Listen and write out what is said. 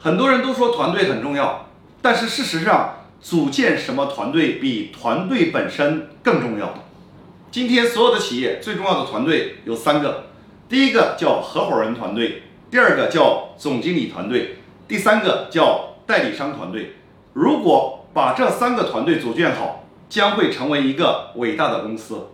很多人都说团队很重要但是事实上组建什么团队比团队本身更重要。今天所有的企业最重要的团队有三个第一个叫合伙人团队第二个叫总经理团队第三个叫代理商团队。如果把这三个团队组建好将会成为一个伟大的公司。